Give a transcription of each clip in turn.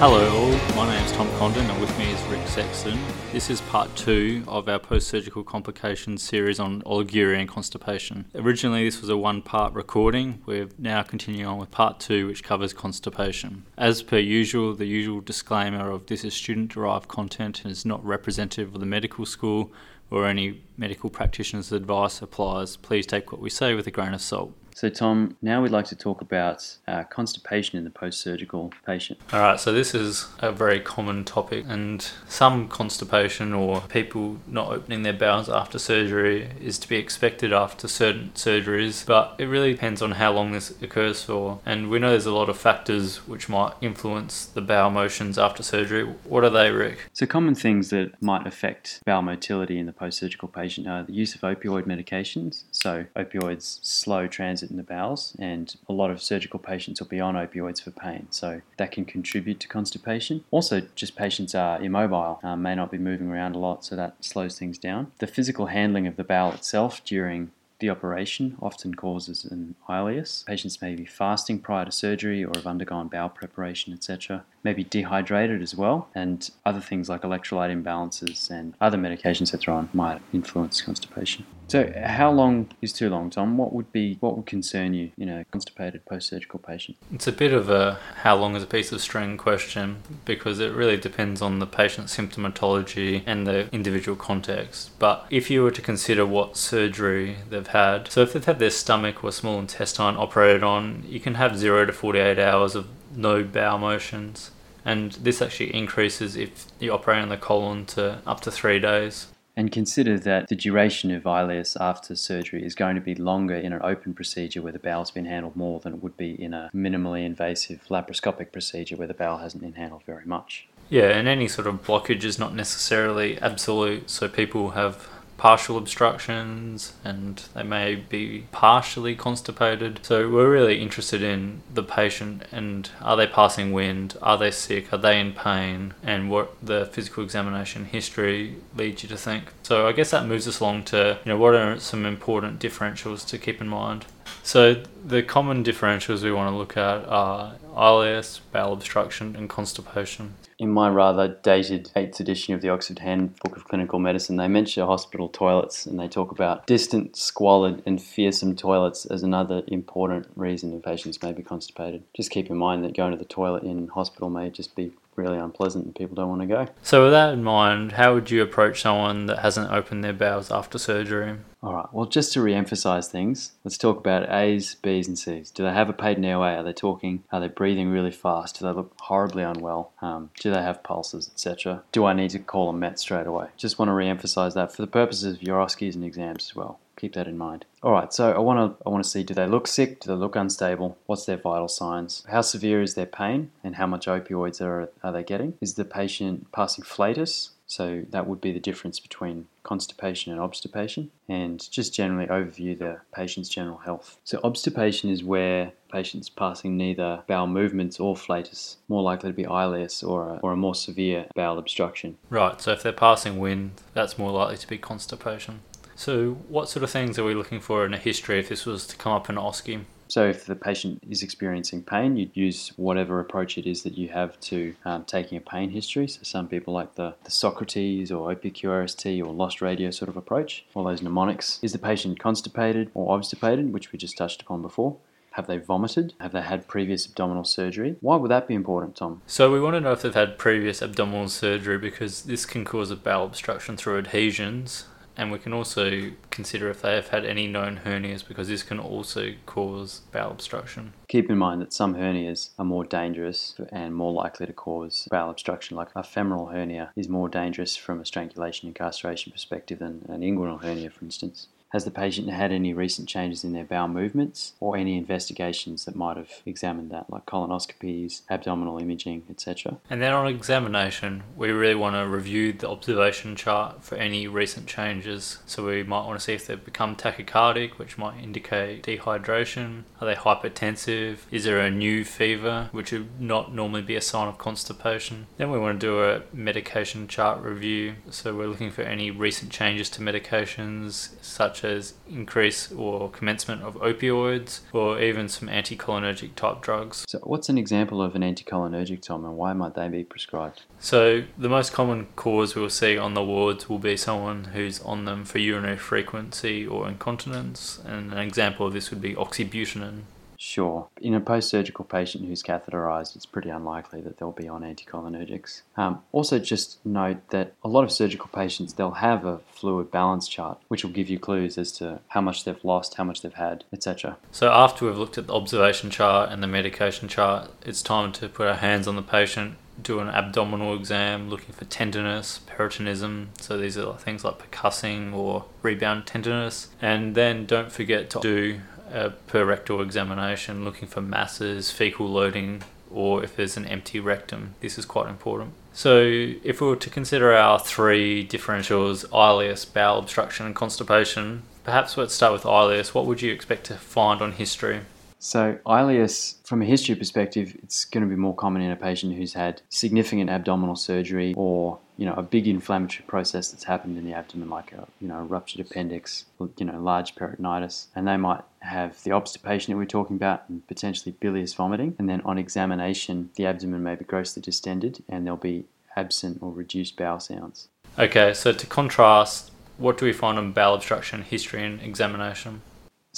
Hello all, my name is Tom Condon and with me is Rick Sexton. This is part two of our post-surgical complications series on oliguria and constipation. Originally this was a one-part recording, we're now continuing on with part two which covers constipation. As per usual, the usual disclaimer of this is student-derived content and is not representative of the medical school or any medical practitioner's advice applies. Please take what we say with a grain of salt. So, Tom, now we'd like to talk about uh, constipation in the post surgical patient. All right, so this is a very common topic, and some constipation or people not opening their bowels after surgery is to be expected after certain surgeries, but it really depends on how long this occurs for. And we know there's a lot of factors which might influence the bowel motions after surgery. What are they, Rick? So, common things that might affect bowel motility in the post surgical patient are the use of opioid medications. So, opioids slow transit in the bowels, and a lot of surgical patients will be on opioids for pain, so that can contribute to constipation. Also, just patients are immobile, um, may not be moving around a lot, so that slows things down. The physical handling of the bowel itself during the operation often causes an ileus. Patients may be fasting prior to surgery or have undergone bowel preparation, etc. May be dehydrated as well, and other things like electrolyte imbalances and other medications that they're on might influence constipation. So, how long is too long, Tom? What would be what would concern you in a constipated post-surgical patient? It's a bit of a how long is a piece of string question because it really depends on the patient's symptomatology and the individual context. But if you were to consider what surgery they've had, so if they've had their stomach or small intestine operated on, you can have zero to 48 hours of no bowel motions. And this actually increases if you operate on the colon to up to three days. And consider that the duration of ileus after surgery is going to be longer in an open procedure where the bowel's been handled more than it would be in a minimally invasive laparoscopic procedure where the bowel hasn't been handled very much. Yeah, and any sort of blockage is not necessarily absolute, so people have partial obstructions and they may be partially constipated. So we're really interested in the patient and are they passing wind, are they sick, are they in pain, and what the physical examination history leads you to think. So I guess that moves us along to you know what are some important differentials to keep in mind. So the common differentials we want to look at are ileus, bowel obstruction, and constipation in my rather dated 8th edition of the Oxford Handbook of Clinical Medicine, they mention hospital toilets and they talk about distant, squalid, and fearsome toilets as another important reason patients may be constipated. Just keep in mind that going to the toilet in hospital may just be really unpleasant and people don't want to go. So, with that in mind, how would you approach someone that hasn't opened their bowels after surgery? All right, well, just to re emphasize things, let's talk about A's, B's, and C's. Do they have a patent airway? Are they talking? Are they breathing really fast? Do they look horribly unwell? Um, do they have pulses, etc.? Do I need to call a MET straight away? Just want to re emphasize that for the purposes of your uroscopies and exams as well. Keep that in mind. All right, so I want to I want to see do they look sick? Do they look unstable? What's their vital signs? How severe is their pain? And how much opioids are are they getting? Is the patient passing flatus? So that would be the difference between constipation and obstipation, and just generally overview the patient's general health. So obstipation is where patients passing neither bowel movements or flatus, more likely to be ileus or a, or a more severe bowel obstruction. Right. So if they're passing wind, that's more likely to be constipation. So, what sort of things are we looking for in a history if this was to come up in an OSCE? So, if the patient is experiencing pain, you'd use whatever approach it is that you have to um, taking a pain history. So, some people like the, the Socrates or OPQRST or Lost Radio sort of approach, all those mnemonics. Is the patient constipated or obstipated, which we just touched upon before? Have they vomited? Have they had previous abdominal surgery? Why would that be important, Tom? So, we want to know if they've had previous abdominal surgery because this can cause a bowel obstruction through adhesions and we can also consider if they have had any known hernias because this can also cause bowel obstruction. Keep in mind that some hernias are more dangerous and more likely to cause bowel obstruction. Like a femoral hernia is more dangerous from a strangulation incarceration perspective than an inguinal hernia, for instance. Has the patient had any recent changes in their bowel movements or any investigations that might have examined that, like colonoscopies, abdominal imaging, etc.? And then on examination, we really want to review the observation chart for any recent changes. So we might want to see if they've become tachycardic, which might indicate dehydration. Are they hypertensive? Is there a new fever, which would not normally be a sign of constipation? Then we want to do a medication chart review. So we're looking for any recent changes to medications, such such as increase or commencement of opioids or even some anticholinergic type drugs. So, what's an example of an anticholinergic, Tom, and why might they be prescribed? So, the most common cause we'll see on the wards will be someone who's on them for urinary frequency or incontinence, and an example of this would be oxybutynin. Sure. In a post surgical patient who's catheterized, it's pretty unlikely that they'll be on anticholinergics. Um, also, just note that a lot of surgical patients, they'll have a fluid balance chart, which will give you clues as to how much they've lost, how much they've had, etc. So, after we've looked at the observation chart and the medication chart, it's time to put our hands on the patient do an abdominal exam looking for tenderness, peritonism. So these are things like percussing or rebound tenderness. And then don't forget to do a per rectal examination looking for masses, fecal loading, or if there's an empty rectum. This is quite important. So, if we were to consider our three differentials ileus, bowel obstruction, and constipation, perhaps let's start with ileus. What would you expect to find on history? So, ileus, from a history perspective, it's going to be more common in a patient who's had significant abdominal surgery or you know a big inflammatory process that's happened in the abdomen, like a you know ruptured appendix, you know large peritonitis, and they might have the obstipation that we are talking about and potentially bilious vomiting, and then on examination, the abdomen may be grossly distended and there'll be absent or reduced bowel sounds. Okay, so to contrast, what do we find on bowel obstruction history and examination?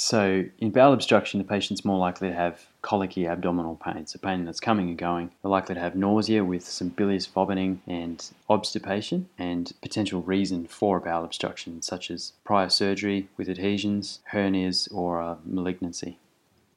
So, in bowel obstruction, the patient's more likely to have colicky abdominal pain, so pain that's coming and going. They're likely to have nausea with some bilious vomiting and obstipation, and potential reason for a bowel obstruction, such as prior surgery with adhesions, hernias, or a malignancy.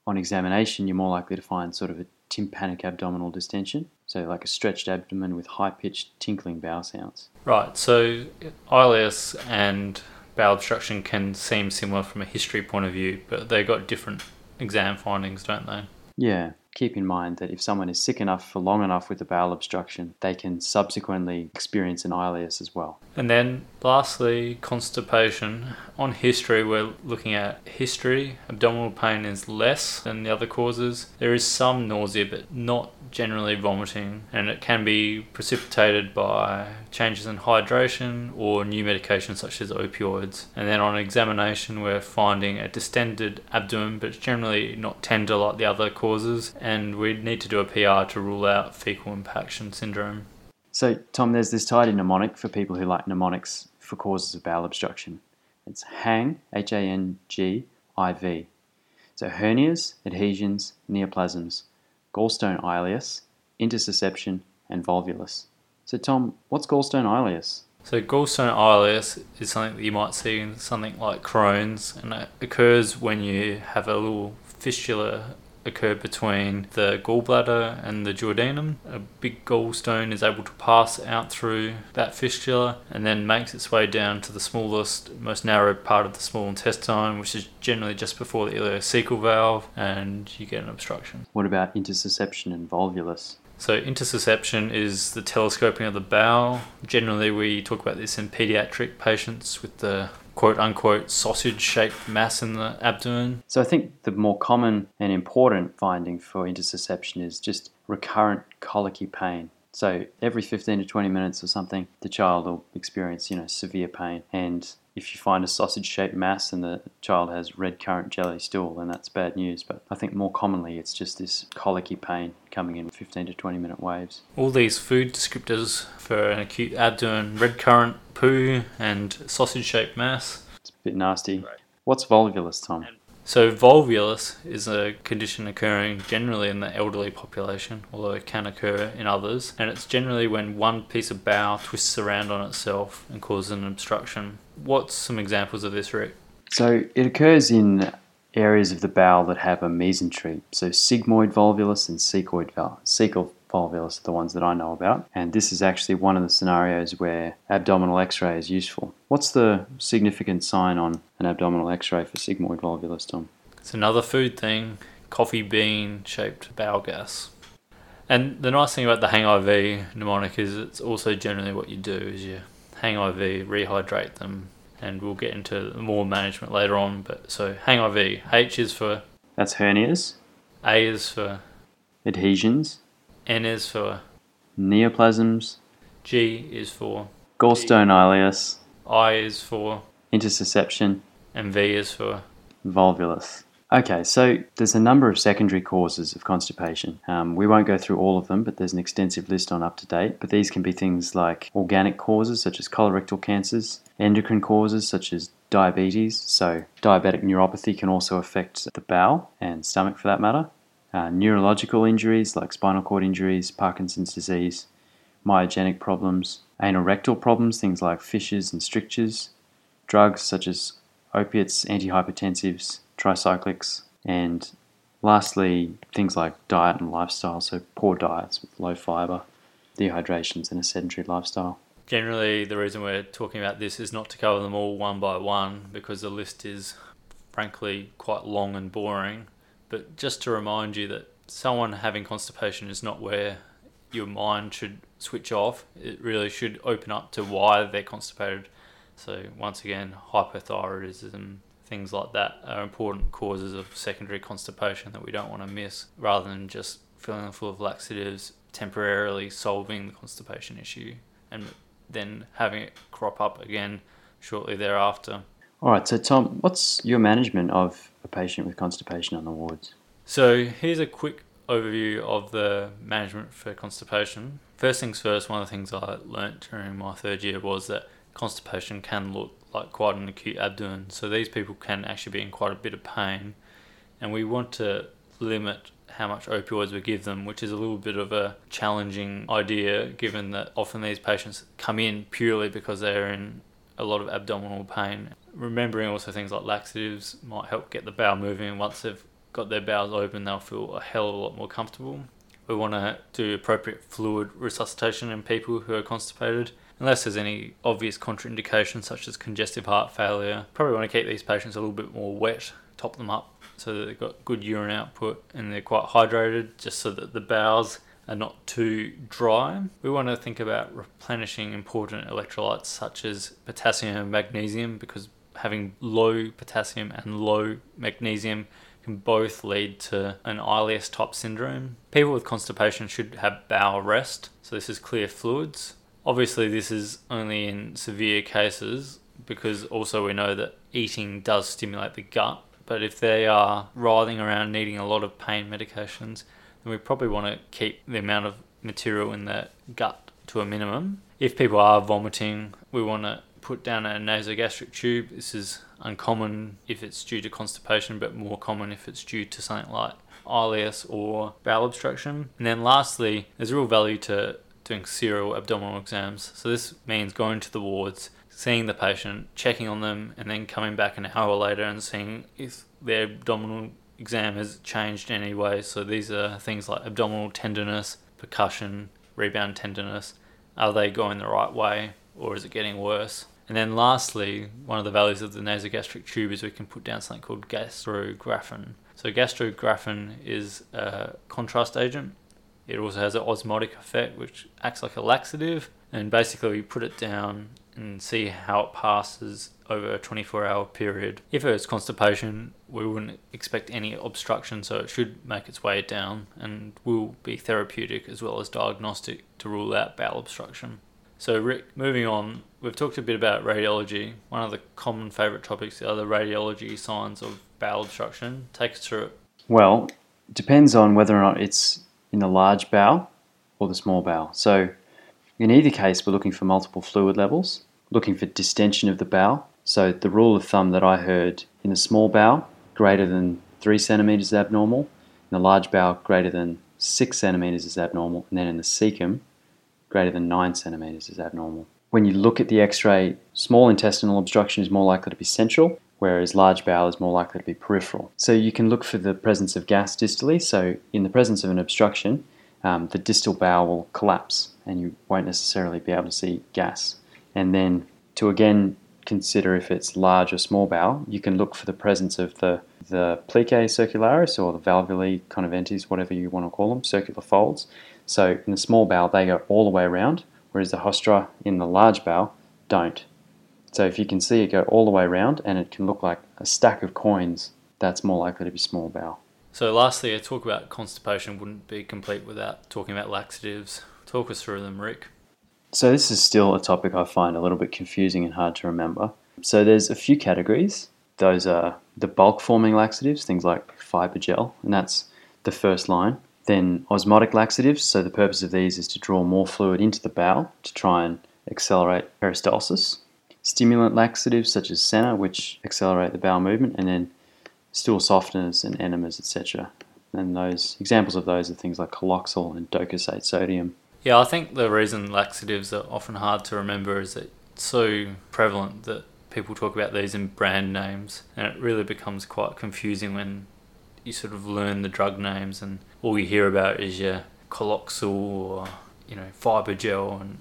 On examination, you're more likely to find sort of a tympanic abdominal distension, so like a stretched abdomen with high pitched tinkling bowel sounds. Right, so ileus and bowel obstruction can seem similar from a history point of view, but they've got different exam findings, don't they? Yeah. Keep in mind that if someone is sick enough for long enough with a bowel obstruction, they can subsequently experience an ileus as well. And then, lastly, constipation. On history, we're looking at history. Abdominal pain is less than the other causes. There is some nausea, but not generally vomiting, and it can be precipitated by changes in hydration or new medications such as opioids. And then on examination, we're finding a distended abdomen, but it's generally not tender like the other causes, and we'd need to do a PR to rule out fecal impaction syndrome. So, Tom, there's this tidy mnemonic for people who like mnemonics for causes of bowel obstruction. It's HANG, H A N G I V. So, hernias, adhesions, neoplasms gallstone ileus, intussusception, and volvulus. So, Tom, what's gallstone ileus? So, gallstone ileus is something that you might see in something like Crohn's, and it occurs when you have a little fistula occur between the gallbladder and the duodenum. A big gallstone is able to pass out through that fistula and then makes its way down to the smallest, most narrow part of the small intestine, which is generally just before the ileocecal valve, and you get an obstruction. What about intussusception and volvulus? So, intussusception is the telescoping of the bowel. Generally, we talk about this in pediatric patients with the quote unquote sausage shaped mass in the abdomen. So I think the more common and important finding for intussusception is just recurrent colicky pain. So every 15 to 20 minutes or something, the child will experience, you know, severe pain. And if you find a sausage shaped mass and the child has red currant jelly stool, then that's bad news. But I think more commonly it's just this colicky pain coming in 15 to 20 minute waves. All these food descriptors for an acute abdomen, red currant, poo, and sausage shaped mass. It's a bit nasty. Right. What's volvulus, Tom? So, volvulus is a condition occurring generally in the elderly population, although it can occur in others, and it's generally when one piece of bowel twists around on itself and causes an obstruction. What's some examples of this, Rick? So, it occurs in areas of the bowel that have a mesentery, so sigmoid volvulus and cecoid valve, cecal volvulus are the ones that I know about. And this is actually one of the scenarios where abdominal x ray is useful. What's the significant sign on an abdominal x ray for sigmoid volvulus, Tom? It's another food thing coffee bean shaped bowel gas. And the nice thing about the hang IV mnemonic is it's also generally what you do is you hang IV, rehydrate them, and we'll get into more management later on. But so hang IV, H is for that's hernias. A is for adhesions. N is for neoplasms. G is for gallstone ileus. I is for intussusception. And V is for volvulus. Okay, so there's a number of secondary causes of constipation. Um, we won't go through all of them, but there's an extensive list on up to date. But these can be things like organic causes, such as colorectal cancers, endocrine causes, such as diabetes. So, diabetic neuropathy can also affect the bowel and stomach for that matter. Uh, neurological injuries like spinal cord injuries, Parkinson's disease, myogenic problems, anal rectal problems, things like fissures and strictures, drugs such as opiates, antihypertensives, tricyclics, and lastly, things like diet and lifestyle, so poor diets with low fiber, dehydrations, and a sedentary lifestyle. Generally, the reason we're talking about this is not to cover them all one by one because the list is frankly quite long and boring, but just to remind you that someone having constipation is not where your mind should switch off. It really should open up to why they're constipated. So, once again, hypothyroidism, things like that are important causes of secondary constipation that we don't want to miss rather than just filling them full of laxatives, temporarily solving the constipation issue and then having it crop up again shortly thereafter. All right, so Tom, what's your management of a patient with constipation on the wards? So, here's a quick overview of the management for constipation. First things first, one of the things I learnt during my third year was that constipation can look like quite an acute abdomen. So these people can actually be in quite a bit of pain, and we want to limit how much opioids we give them, which is a little bit of a challenging idea given that often these patients come in purely because they're in a lot of abdominal pain. Remembering also things like laxatives might help get the bowel moving, and once they've got their bowels open, they'll feel a hell of a lot more comfortable. We want to do appropriate fluid resuscitation in people who are constipated unless there's any obvious contraindications such as congestive heart failure. Probably want to keep these patients a little bit more wet, top them up so that they've got good urine output and they're quite hydrated, just so that the bowels are not too dry. We want to think about replenishing important electrolytes such as potassium and magnesium because having low potassium and low magnesium can both lead to an ileus type syndrome. People with constipation should have bowel rest, so this is clear fluids. Obviously, this is only in severe cases because also we know that eating does stimulate the gut. But if they are writhing around needing a lot of pain medications, then we probably want to keep the amount of material in the gut to a minimum. If people are vomiting, we want to put down a nasogastric tube. This is uncommon if it's due to constipation, but more common if it's due to something like ileus or bowel obstruction. And then lastly, there's real value to doing serial abdominal exams. So this means going to the wards, seeing the patient, checking on them, and then coming back an hour later and seeing if their abdominal exam has changed in any way. So these are things like abdominal tenderness, percussion, rebound tenderness. Are they going the right way or is it getting worse? And then lastly, one of the values of the nasogastric tube is we can put down something called gastrografin. So gastrografin is a contrast agent it also has an osmotic effect, which acts like a laxative. And basically, we put it down and see how it passes over a 24 hour period. If it's constipation, we wouldn't expect any obstruction, so it should make its way down and will be therapeutic as well as diagnostic to rule out bowel obstruction. So, Rick, moving on, we've talked a bit about radiology. One of the common favourite topics are the radiology signs of bowel obstruction. Take us through it. Well, it depends on whether or not it's in the large bowel or the small bowel. So, in either case, we're looking for multiple fluid levels, looking for distension of the bowel. So, the rule of thumb that I heard in the small bowel, greater than 3 centimeters is abnormal, in the large bowel, greater than 6 centimeters is abnormal, and then in the cecum, greater than 9 centimeters is abnormal. When you look at the x ray, small intestinal obstruction is more likely to be central, whereas large bowel is more likely to be peripheral. So you can look for the presence of gas distally. So in the presence of an obstruction, um, the distal bowel will collapse and you won't necessarily be able to see gas. And then to again consider if it's large or small bowel, you can look for the presence of the the plicae circularis or the valvulae conniventes, whatever you want to call them, circular folds. So in the small bowel, they go all the way around, whereas the haustra in the large bowel don't. So if you can see it go all the way around and it can look like a stack of coins, that's more likely to be small bowel. So lastly, a talk about constipation wouldn't be complete without talking about laxatives. Talk us through them, Rick. So this is still a topic I find a little bit confusing and hard to remember. So there's a few categories. those are the bulk forming laxatives, things like Fybogel, and that's the first line. Then osmotic laxatives, so the purpose of these is to draw more fluid into the bowel to try and accelerate peristalsis. Stimulant laxatives such as senna, which accelerate the bowel movement, and then stool softeners and enemas, etc. And those examples of those are things like Coloxyl and docusate sodium. Yeah, I think the reason laxatives are often hard to remember is that it's so prevalent that people talk about these in brand names, and it really becomes quite confusing when you sort of learn the drug names and all you hear about is your Coloxyl or you know Fybogel, and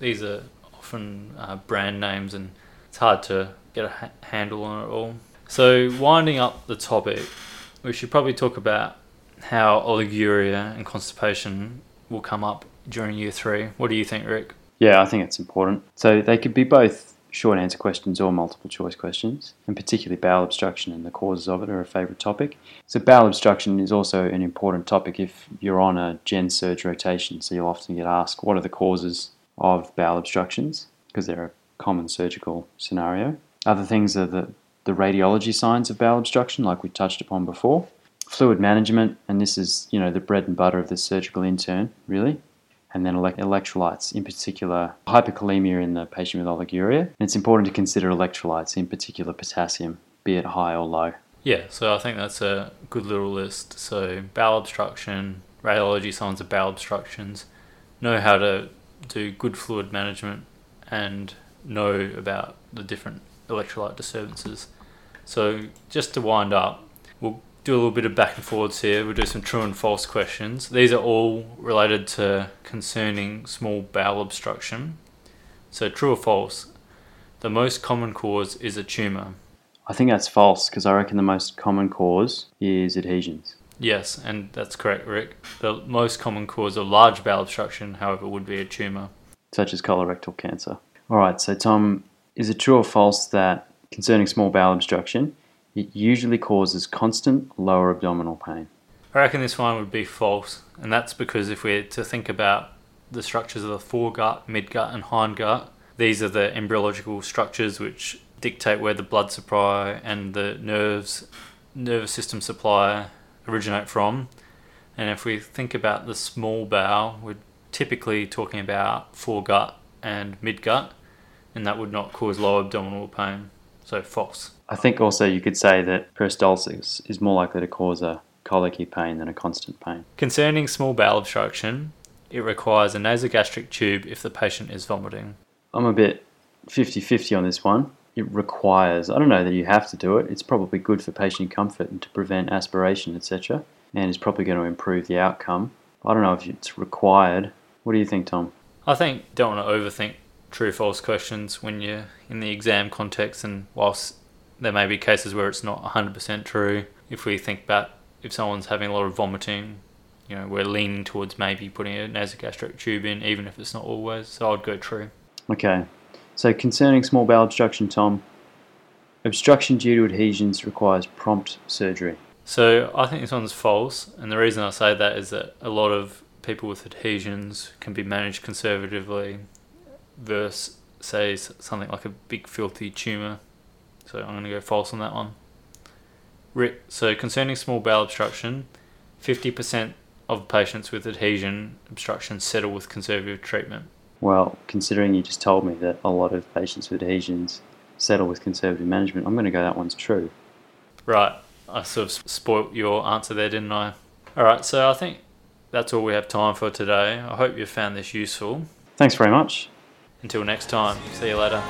these are often uh, brand names, and it's hard to get a ha- handle on it all. So winding up the topic, we should probably talk about how oliguria and constipation will come up during year three. What do you think, Rick? Yeah, I think it's important. So they could be both short answer questions or multiple choice questions, and particularly bowel obstruction and the causes of it are a favourite topic. So, bowel obstruction is also an important topic if you're on a gen surge rotation, so you'll often get asked what are the causes of bowel obstructions because they're a common surgical scenario. Other things are the, the radiology signs of bowel obstruction, like we touched upon before. Fluid management, and this is you know the bread and butter of the surgical intern, really and then electrolytes, in particular hyperkalemia in the patient with oliguria. And it's important to consider electrolytes, in particular potassium, be it high or low. Yeah, so I think that's a good little list. So bowel obstruction, radiology signs of bowel obstructions, know how to do good fluid management, and know about the different electrolyte disturbances. So just to wind up, we'll do a little bit of back and forwards here. We'll do some true and false questions. These are all related to concerning small bowel obstruction. So, true or false? The most common cause is a tumour. I think that's false because I reckon the most common cause is adhesions. Yes, and that's correct, Rick. The most common cause of large bowel obstruction, however, would be a tumour. Such as colorectal cancer. All right, so Tom, is it true or false that concerning small bowel obstruction, it usually causes constant lower abdominal pain. I reckon this one would be false, and that's because if we're to think about the structures of the foregut, midgut, and hindgut, these are the embryological structures which dictate where the blood supply and the nerves, nervous system supply originate from. And if we think about the small bowel, we're typically talking about foregut and midgut, and that would not cause low abdominal pain. So false. I think also you could say that peristalsis is more likely to cause a colicky pain than a constant pain. Concerning small bowel obstruction, it requires a nasogastric tube if the patient is vomiting. I'm a bit 50 50 on this one. It requires, I don't know that you have to do it, it's probably good for patient comfort and to prevent aspiration, etc. And it's probably going to improve the outcome. I don't know if it's required. What do you think, Tom? I think don't want to overthink true false questions when you're in the exam context and whilst there may be cases where it's not 100% true. If we think about if someone's having a lot of vomiting, you know, we're leaning towards maybe putting a nasogastric tube in, even if it's not always. So I'd go true. Okay. So concerning small bowel obstruction, Tom, obstruction due to adhesions requires prompt surgery. So I think this one's false, and the reason I say that is that a lot of people with adhesions can be managed conservatively versus, say, something like a big filthy tumour so I'm going to go false on that one. Rick, so concerning small bowel obstruction, 50% of patients with adhesion obstruction settle with conservative treatment. Well, considering you just told me that a lot of patients with adhesions settle with conservative management, I'm going to go that one's true. Right. I sort of spoilt your answer there, didn't I? All right, so I think that's all we have time for today. I hope you found this useful. Thanks very much. Until next time, see you later.